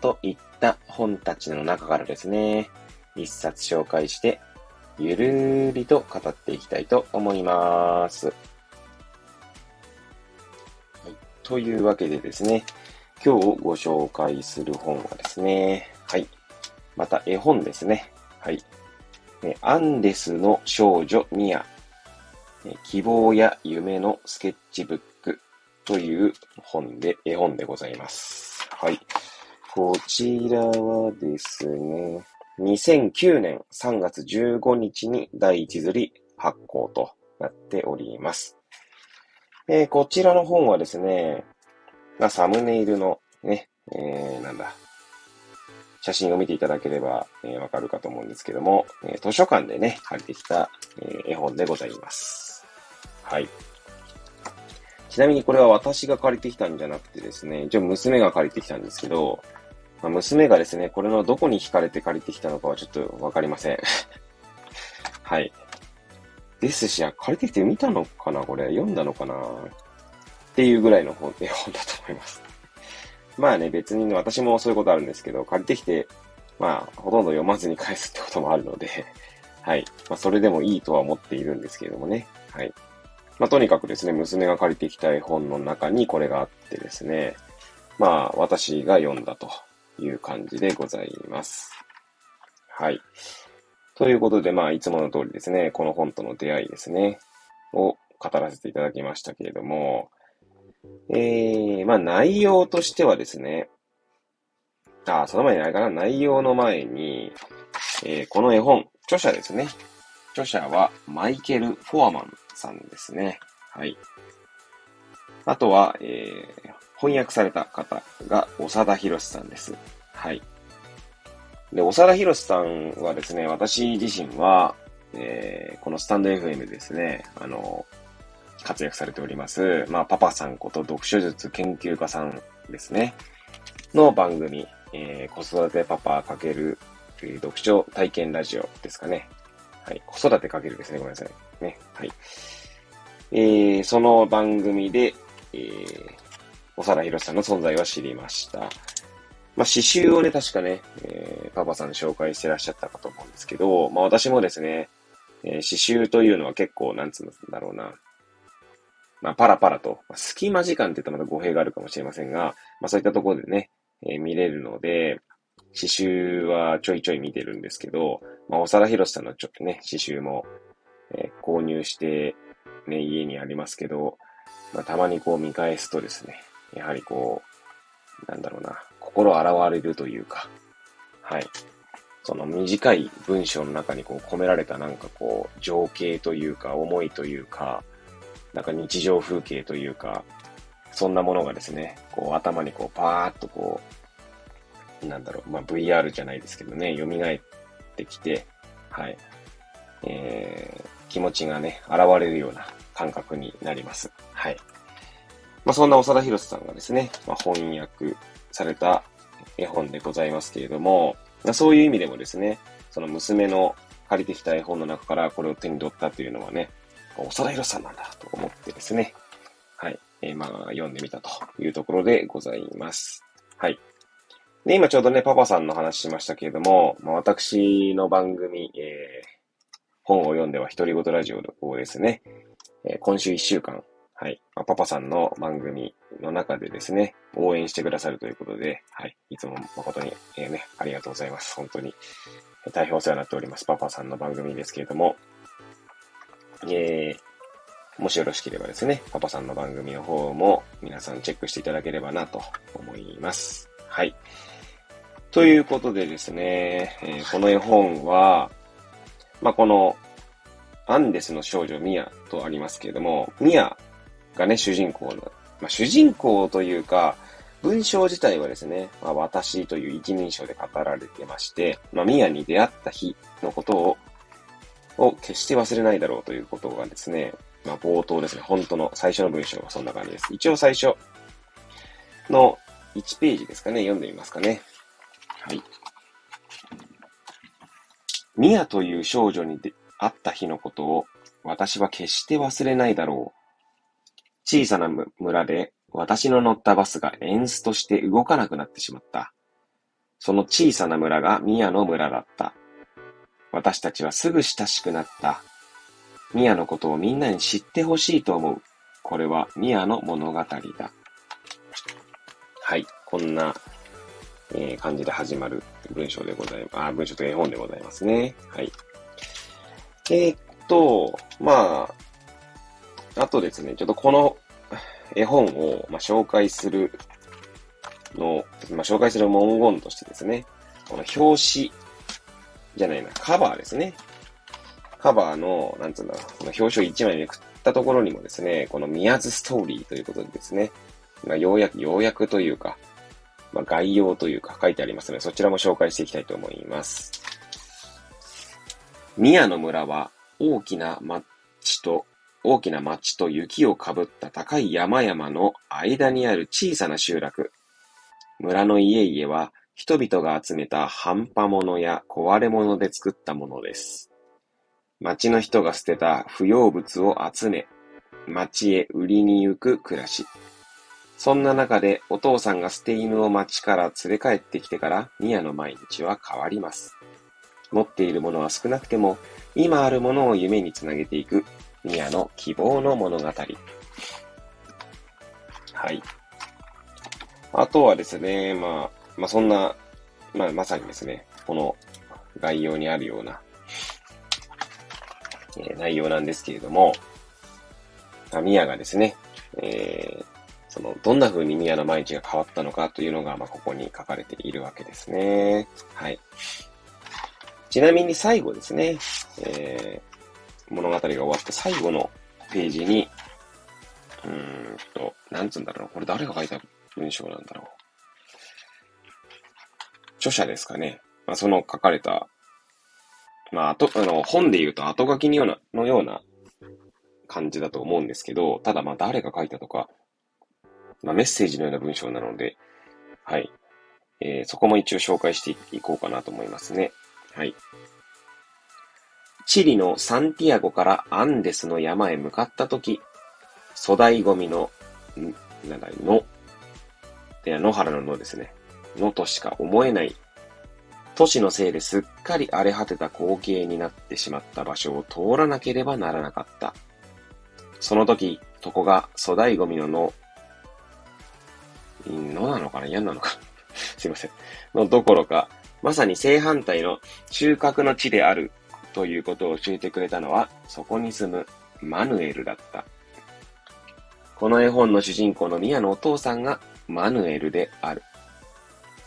といった本たちの中からですね、一冊紹介して、ゆるーりと語っていきたいと思います。はいというわけでですね、今日ご紹介する本はですね、はい。また絵本ですね。はい。えアンデスの少女ミア、え希望や夢のスケッチブックという本で、絵本でございます。はい。こちらはですね、2009年3月15日に第一釣り発行となっております。えーこちらの本はですね、まあ、サムネイルのね、えー、なんだ、写真を見ていただければ、えーわかるかと思うんですけども、え図書館でね、借りてきた、え絵本でございます。はい。ちなみにこれは私が借りてきたんじゃなくてですね、一応娘が借りてきたんですけど、まあ、娘がですね、これのどこに惹かれて借りてきたのかはちょっとわかりません。はい。ですし、あ借りてきて見たのかなこれ。読んだのかなっていうぐらいの本絵本だと思います。まあね、別にね私もそういうことあるんですけど、借りてきて、まあ、ほとんど読まずに返すってこともあるので、はい。まあ、それでもいいとは思っているんですけれどもね。はい。まあ、とにかくですね、娘が借りてきた絵本の中にこれがあってですね、まあ、私が読んだという感じでございます。はい。ということで、まあ、いつもの通りですね、この本との出会いですね、を語らせていただきましたけれども、えー、まあ、内容としてはですね、あ、その前にあれかな、内容の前に、えーこの絵本、著者ですね。著者はマイケル・フォアマンさんですね。はい。あとは、えー翻訳された方が長田博さんです。はい。で、長田博さんはですね、私自身は、えーこのスタンド FM ですね、あの、活躍されております、まあ、パパさんこと読書術研究家さんですね、の番組、えー子育てパパかけるえー読書体験ラジオですかね。はい。子育てかけるですね。ごめんなさい。ね。はい。えー、その番組で、えー、長田博さんの存在は知りました。まあ、刺繍をね、確かね、えー、パパさん紹介してらっしゃったかと思うんですけど、まあ私もですね、えー刺繍というのは結構、なんつうんだろうな、まあパラパラと、まあ隙間時間って言ったらまた語弊があるかもしれませんが、まあそういったところでね、えー見れるので、刺繍はちょいちょい見てるんですけど、まあ、長田博さんのちょっとね、刺繍も、えー購入して、ね、家にありますけど、まあ、たまにこう見返すとですね、やはりこう、なんだろうな、心洗われるというか、はい。その短い文章の中にこう込められたなんかこう、情景というか、思いというか、なんか日常風景というか、そんなものがですね、こう頭にこうパーッとこう、なんだろう、まあ、VR じゃないですけどね、蘇ってきて、はい。えー、気持ちがね、現れるような感覚になります。はい。まあ、そんな長田博さんがですね、まあ、翻訳された絵本でございますけれども、まあそういう意味でもですね、その娘の借りてきた絵本の中からこれを手に取ったというのはね、長田博さんなんだと思ってですね、はい。えーまあ、読んでみたというところでございます。はい。で、今ちょうどね、パパさんの話しましたけれども、まあ、私の番組、えー本を読んでは独り言ラジオをですね、えー今週1週間、はい、まあパパさんの番組の中でですね、応援してくださるということで、はい、いつも誠に、えーね、ありがとうございます。本当に、えー大変お世話になっております。パパさんの番組ですけれども、えーもしよろしければですね、パパさんの番組の方も皆さんチェックしていただければなと思います。はい。ということでですね、えーこの絵本は、まあ、この、アンデスの少女ミアとありますけれども、ミアがね、主人公の、まあ、主人公というか、文章自体はですね、まあ、私という一人称で語られてまして、まあ、ミヤに出会った日のことを、を決して忘れないだろうということがですね、まあ、冒頭ですね、本当の最初の文章がそんな感じです。一応最初の1ページですかね、読んでみますかね。はい。ミヤという少女に会った日のことを私は決して忘れないだろう。小さな村で私の乗ったバスがエンスとして動かなくなってしまった。その小さな村がミヤの村だった。私たちはすぐ親しくなった。ミヤのことをみんなに知ってほしいと思う。これはミヤの物語だ。はい。こんな、えー、感じで始まる文章でございます。あ、文章と絵本でございますね。はい。えー、っと、まあ、あとですね、ちょっとこの絵本を、まあ、紹介するの、まあ、紹介する文言としてですね、この表紙じゃないな、カバーですね。カバーの、なんつうんだろう、この表紙を1枚めくったところにもですね、この宮津ストーリーということでですね、まあ、ようやく、ようやくというか、まあ、概要というか書いてありますので、そちらも紹介していきたいと思います。宮の村は大きな町と大きな町と雪をかぶった高い山々の間にある小さな集落。村の家々は人々が集めた半端物や壊れ物で作ったものです。町の人が捨てた不要物を集め、町へ売りに行く暮らし。そんな中でお父さんが捨て犬を町から連れ帰ってきてからミヤの毎日は変わります。持っているものは少なくても今あるものを夢につなげていく宮の希望の物語。はい。あとはですね、まあ、まあそんな、まあまさにですね、この概要にあるような、えー、内容なんですけれども、宮がですね、えー、その、どんな風に宮の毎日が変わったのかというのが、まあ、ここに書かれているわけですね。はい。ちなみに最後ですね、えー物語が終わって最後のページに、うーんと、なんつうんだろう。これ誰が書いた文章なんだろう。著者ですかね。まあ、その書かれた、まあ、あと、あの、本で言うと後書きのような、のような感じだと思うんですけど、ただまあ誰が書いたとか、まあメッセージのような文章なので、はい。えー、そこも一応紹介していこうかなと思いますね。はい。チリのサンティアゴからアンデスの山へ向かったとき、粗大ゴミの、んなんだ、の、で、野原ののですね。のとしか思えない。都市のせいですっかり荒れ果てた光景になってしまった場所を通らなければならなかった。その時、床が粗大ゴミのの、のなのかな？嫌なのか？すいません。のどころか、まさに正反対の収穫の地であるということを教えてくれたのは、そこに住むマヌエルだった。この絵本の主人公のミヤのお父さんがマヌエルである。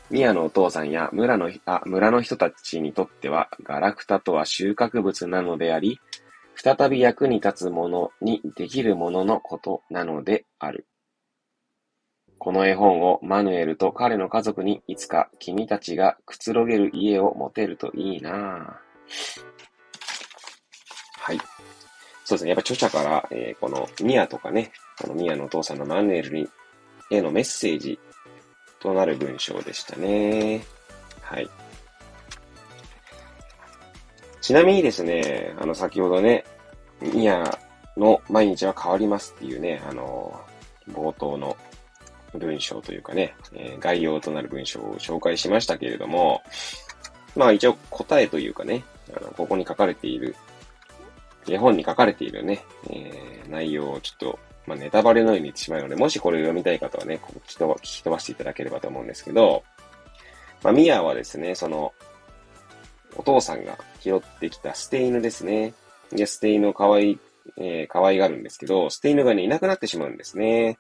ミヤのお父さんや村のあ村の人たちにとっては、ガラクタとは収穫物なのであり、再び役に立つものにできるもののことなのである。この絵本をマヌエルと彼の家族にいつか君たちがくつろげる家を持てるといいなぁ。そうですね。やっぱ著者から、えー、このミアとかね、このミアのお父さんのマヌエルに、へのメッセージとなる文章でしたね。はい。ちなみにですね、あの、先ほどね、ミアの毎日は変わりますっていうね、あの、冒頭の文章というかね、えー、概要となる文章を紹介しましたけれども、まあ一応答えというかね、あのここに書かれている絵本に書かれているね、えー、内容をちょっと、まあ、ネタバレのように言ってしまうので、もしこれを読みたい方はね、こっと聞き飛ばしていただければと思うんですけど、まあ、ミヤはですね、その、お父さんが拾ってきた捨て犬ですね。で、捨て犬を可愛い、えー、可愛がるんですけど、捨て犬がね、いなくなってしまうんですね。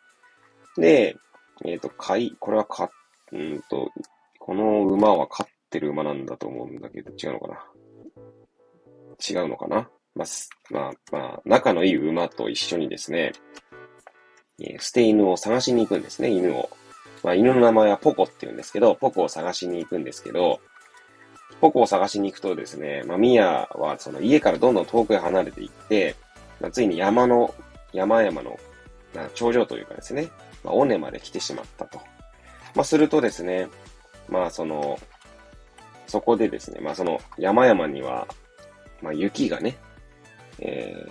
で、えっ、ー、と、飼い、これはか、うんと、この馬は飼ってる馬なんだと思うんだけど、違うのかな？違うのかな？まあ、まあ、まあ、仲のいい馬と一緒にですね、えー、捨て犬を探しに行くんですね、犬を。まあ、犬の名前はポコって言うんですけど、ポコを探しに行くんですけど、ポコを探しに行くとですね、まあ、ミヤはその家からどんどん遠くへ離れていって、まあ、ついに山の、山々の、まあ、頂上というかですね、まあ、尾根まで来てしまったと。まあ、するとですね、まあ、その、そこでですね、まあ、その山々には、まあ、雪がね、え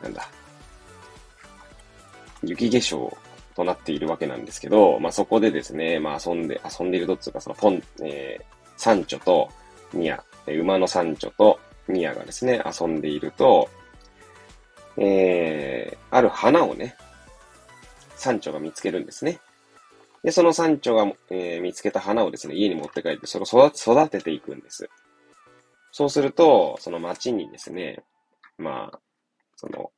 ー、なんだ、雪化粧となっているわけなんですけど、まあ、そこでですね、まあ、遊んで、遊んでいるとっつうか、そのポン、えー、サンチョとニア、馬のサンチョとニアがですね、遊んでいると、えー、ある花をね、サンチョが見つけるんですね。で、そのサンチョが、えー、見つけた花をですね、家に持って帰って、それを育てていくんです。そうすると、その町にですね、まあ、その、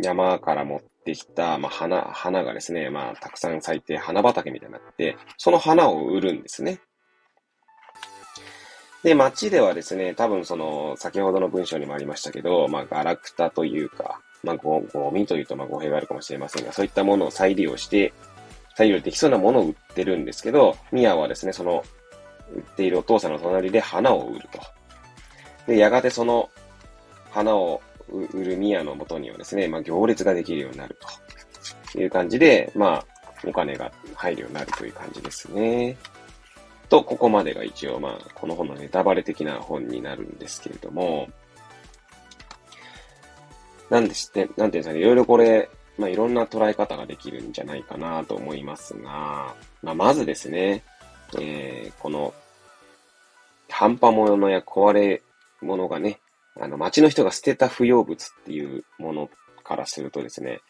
山から持ってきた、まあ、花、花がですね、まあ、たくさん咲いて花畑みたいになって、その花を売るんですね。で、街ではですね、多分その、先ほどの文章にもありましたけど、まあ、ガラクタというか、まあ、ゴゴミというと、まあ、語弊があるかもしれませんが、そういったものを再利用して、再利用できそうなものを売ってるんですけど、ミアはですね、その、売っているお父さんの隣で花を売ると。で、やがてその花を売るミアのもとにはですね、まあ、行列ができるようになるという感じで、まあ、お金が入るようになるという感じですね。と、ここまでが一応、まあ、この本のネタバレ的な本になるんですけれども、なんでして、なんていうんですかね、いろいろこれ、まあ、いろんな捉え方ができるんじゃないかなと思いますが、まあ、まずですね、えー、この、半端物や壊れ物がね、あの、街の人が捨てた不要物っていうものからするとですね、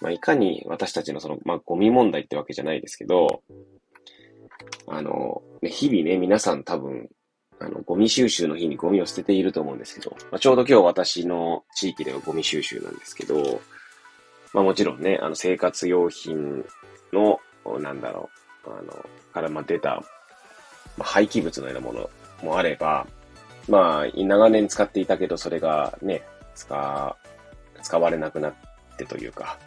まあ、いかに私たちのその、まあ、ゴミ問題ってわけじゃないですけど、あの、ね、日々ね、皆さん多分、あの、ゴミ収集の日にゴミを捨てていると思うんですけど、まあ、ちょうど今日私の地域ではゴミ収集なんですけど、まあもちろんね、あの、生活用品の、なんだろう、あの、からま出た、ま、廃棄物のようなものもあれば、まあ、長年使っていたけど、それがね、使、使われなくなってというか、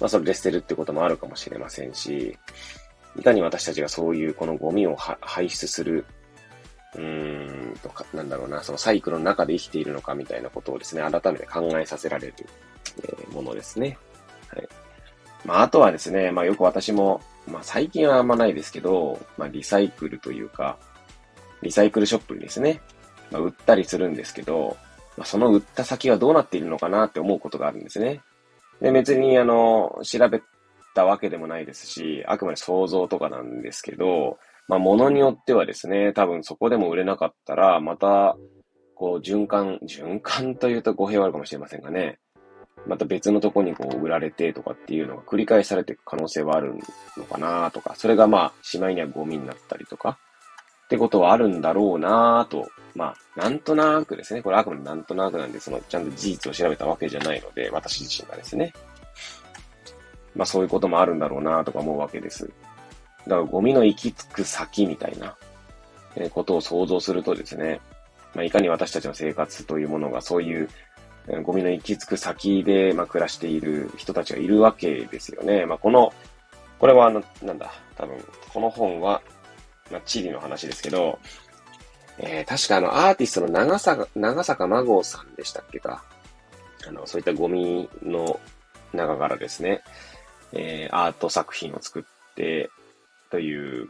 まあ、それで捨てるってこともあるかもしれませんし、いかに私たちがそういうこのゴミを排出する、うーんとか、なんだろうな、そのサイクルの中で生きているのかみたいなことをですね、改めて考えさせられる、えー、ものですね。はい。まあ、あとはですね、まあ、よく私も、まあ、最近はあんまないですけど、まあ、リサイクルというか、リサイクルショップにですね、まあ、売ったりするんですけど、まあ、その売った先はどうなっているのかなって思うことがあるんですね。で、別に、あの、調べたわけでもないですし、あくまで想像とかなんですけど、まあ、物によってはですね、多分そこでも売れなかったら、また、こう、循環、循環というと語弊はあるかもしれませんがね、また別のとこにこう売られてとかっていうのが繰り返されていく可能性はあるのかなとか、それがまあ、しまいにはゴミになったりとか、ってことはあるんだろうなとまあ、なんとなくですね、これあくまでなんとなくなんで、その、ちゃんと事実を調べたわけじゃないので、私自身がですね。まあそういうこともあるんだろうなとか思うわけです。だからゴミの行き着く先みたいな、えことを想像するとですね、まあいかに私たちの生活というものがそういう、えゴミの行き着く先で、まあ、暮らしている人たちがいるわけですよね。まあこの、これはあの、なんだ、多分、この本は、まあ、地理の話ですけど、えー、確かあの、アーティストの長坂、長坂真郷さんでしたっけか。あの、そういったゴミの中からですね、えー、アート作品を作ってという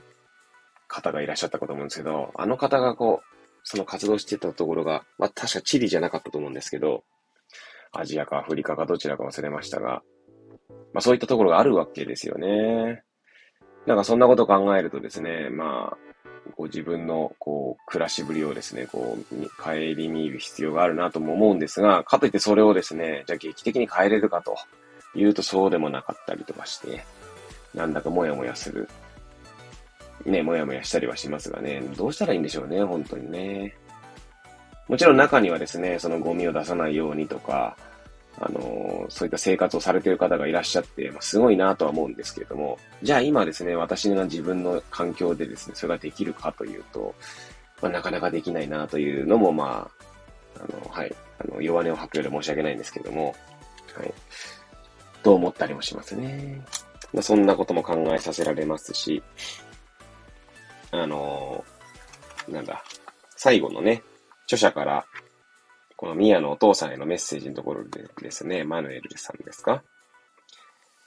方がいらっしゃったかと思うんですけど、あの方がこう、その活動してたところが、まあ、確かチリじゃなかったと思うんですけど、アジアかアフリカかどちらか忘れましたが、まあそういったところがあるわけですよね。なんかそんなことを考えるとですね、まあ、こう自分のこう暮らしぶりをですね、こう、顧みる必要があるなとも思うんですが、かといってそれをですね、じゃあ劇的に変えれるかというとそうでもなかったりとかして、なんだかもやもやする。ね、もやもやしたりはしますがね、どうしたらいいんでしょうね、本当にね。もちろん中にはですね、そのゴミを出さないようにとか、あの、そういった生活をされている方がいらっしゃって、まあ、すごいなとは思うんですけれども、じゃあ今ですね、私が自分の環境でですね、それができるかというと、まあ、なかなかできないなというのも、まあ、あの、はい、あの、弱音を吐くようで申し訳ないんですけれども、はい、と思ったりもしますね。まそんなことも考えさせられますし、あの、なんだ、最後のね、著者から、このミヤのお父さんへのメッセージのところでですね、マヌエルさんですか？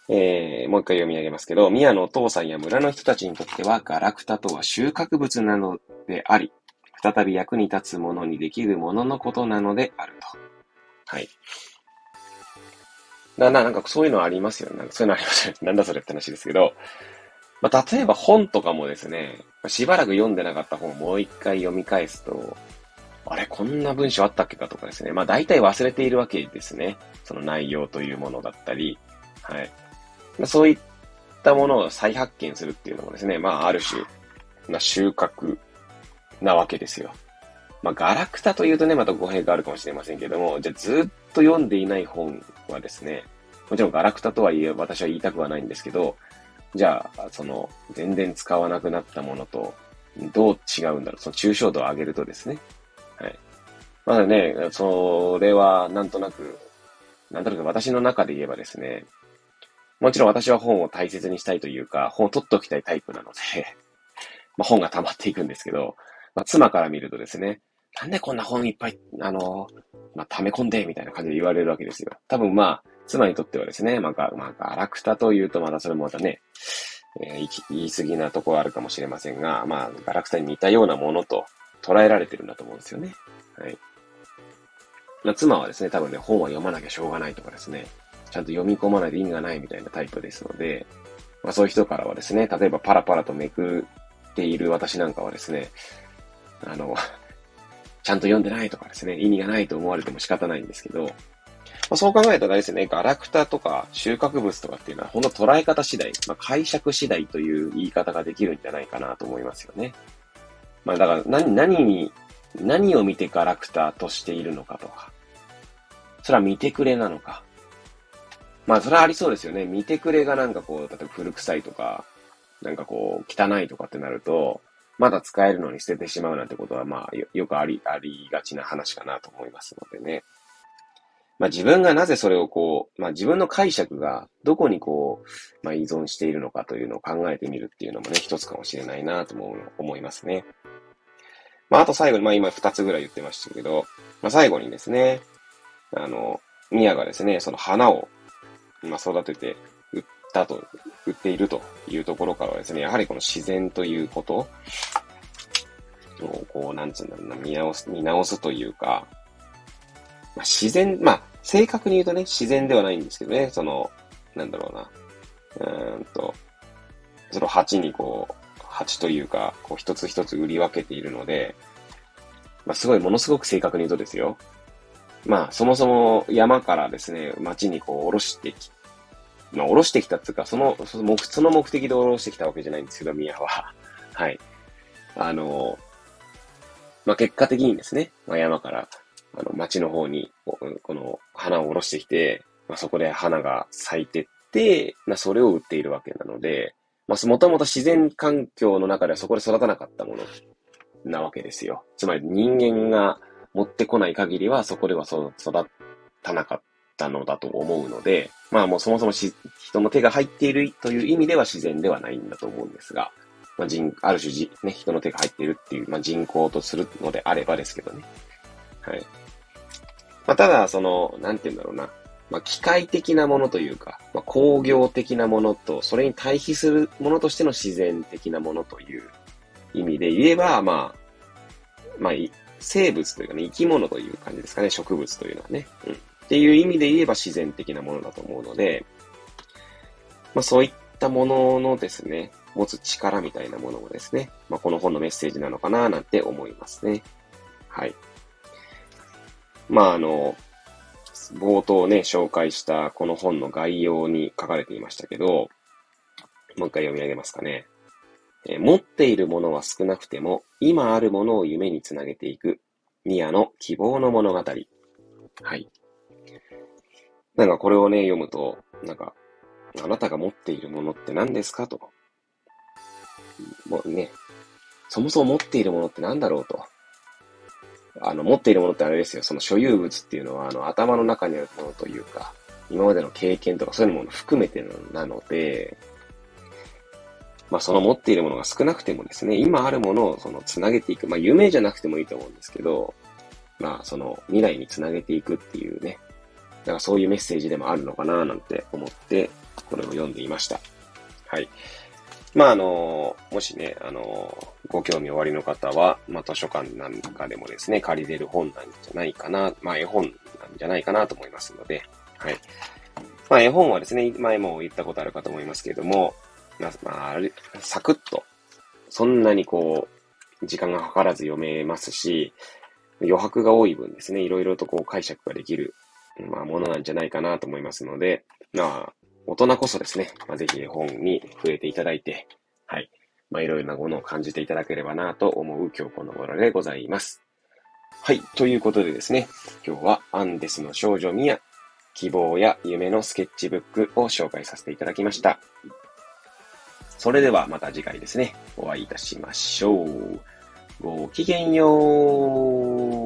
えー、もう一回読み上げますけど、ミヤのお父さんや村の人たちにとっては、ガラクタとは収穫物なのであり、再び役に立つものにできるもののことなのであると。はい。だな、なんかそういうのありますよね。なんかそういうのありますよね。なんだそれって話ですけど、まあ、例えば本とかもですね、しばらく読んでなかった本をもう一回読み返すと、あれ、こんな文章あったっけかとかですね。まあ大体忘れているわけですね。その内容というものだったり、はい。そういったものを再発見するっていうのもですね、まあ、ある種、まあ、収穫なわけですよ。まあ、ガラクタというとね、また語弊があるかもしれませんけども、じゃあずっと読んでいない本はですね、もちろんガラクタとはいえ私は言いたくはないんですけど、じゃあ、その、全然使わなくなったものと、どう違うんだろう、その抽象度を上げるとですね。まだね、それはなんとなく、なんとなく私の中で言えばですね、もちろん私は本を大切にしたいというか、本を取っておきたいタイプなので ま本が溜まっていくんですけど、まあ妻から見るとですね、なんでこんな本いっぱい、あの、まあ溜め込んで、みたいな感じで言われるわけですよ。多分まあ、妻にとってはですね、まあ、まあ、ガラクタというとまだそれもまたね、えー、言い過ぎなところあるかもしれませんが、まあ、ガラクタに似たようなものと捉えられてるんだと思うんですよね。はい。まあ、妻はですね、多分ね、本は読まなきゃしょうがないとかですね、ちゃんと読み込まないと意味がないみたいなタイプですので、まあそういう人からはですね、例えばパラパラとめくっている私なんかはですね、あの、ちゃんと読んでないとかですね、意味がないと思われても仕方ないんですけど、まあ、そう考えたらですね、ガラクタとか収穫物とかっていうのは、ほんと捉え方次第、まあ、解釈次第という言い方ができるんじゃないかなと思いますよね。まあだから何、何に、何を見てガラクタとしているのかとか、それは見てくれなのか、まあ、それはありそうですよね。見てくれがなんかこう、例えば古臭いとか、なんかこう、汚いとかってなると、まだ使えるのに捨ててしまうなんてことは、まあよ、くあり、ありがちな話かなと思いますのでね。まあ自分がなぜそれをこう、まあ自分の解釈がどこにこう、まあ依存しているのかというのを考えてみるっていうのもね、一つかもしれないなとも思いますね。まああと最後に、まあ今二つぐらい言ってましたけど、まあ最後にですね、あの、ミヤがですね、その花をまあ、育てて売ったと、売っているというところからはですね、やはりこの自然ということを、こう、なんつうんだろうな、見直す、見直すというか、まあ、自然、まあ、正確に言うとね、自然ではないんですけどね、その、なんだろうな、うーんと、その鉢にこう、鉢というか、こう一つ一つ売り分けているので、まあ、すごい、ものすごく正確に言うとですよ。まあ、そもそも山からですね、町にこう、下ろしてきまあ、下ろしてきたっていうか、その、その目その目的で下ろしてきたわけじゃないんですけど、宮は。はい。あの、まあ、結果的にですね、まあ、山から、あの、町の方に、この花を下ろしてきて、まあ、そこで花が咲いてって、まあ、それを売っているわけなので、まあ、もともと自然環境の中ではそこで育たなかったものなわけですよ。つまり人間が持ってこない限りはそこでは育たなかったのだと思うので、まあもうそもそも人の手が入っているという意味では自然ではないんだと思うんですが、まあ人、ある種じ、ね、人の手が入っているっていう、まあ人口とするのであればですけどね。はい。まあただ、その、なんて言うんだろうな。まあ機械的なものというか、まあ工業的なものと、それに対比するものとしての自然的なものという意味で言えば、まあ、まあ、生物というかね、生き物という感じですかね、植物というのはね。うん。っていう意味で言えば自然的なものだと思うので、まあそういったもののですね、持つ力みたいなものもですね、まあこの本のメッセージなのかななんて思いますね。はい。まああの、冒頭ね、紹介したこの本の概要に書かれていましたけど、もう一回読み上げますかね。え持っているものは少なくても、今あるものを夢につなげていく、ミアの希望の物語。はい。なんかこれをね、読むと、なんか、あなたが持っているものって何ですか？と。もうね、そもそも持っているものって何だろうと。あの、持っているものってあれですよ。その所有物っていうのは、あの、頭の中にあるものというか、今までの経験とかそういうものを含めてなので、まあ、その持っているものが少なくてもですね、今あるものをそのつなげていく。まあ、夢じゃなくてもいいと思うんですけど、まあ、その未来につなげていくっていうね、だからそういうメッセージでもあるのかななんて思って、これを読んでいました。はい。まあ、あの、もしね、あの、ご興味おありの方は、まあ、図書館なんかでもですね、借りれる本なんじゃないかな、まあ、絵本なんじゃないかなと思いますので、はい。まあ、絵本はですね、前も言ったことあるかと思いますけれども、まあ、あ、サクッと、そんなにこう、時間がかからず読めますし、余白が多い分ですね、いろいろとこう解釈ができる、まあ、ものなんじゃないかなと思いますので、まあ、大人こそですね、まあ、ぜひ絵本に触れていただいて、はい。まあ、いろいろなものを感じていただければなと思う今日この頃でございます。はい。ということでですね、今日はアンデスの少女ミア、希望や夢のスケッチブックを紹介させていただきました。それではまた次回ですね、お会いいたしましょう。ごきげんよう。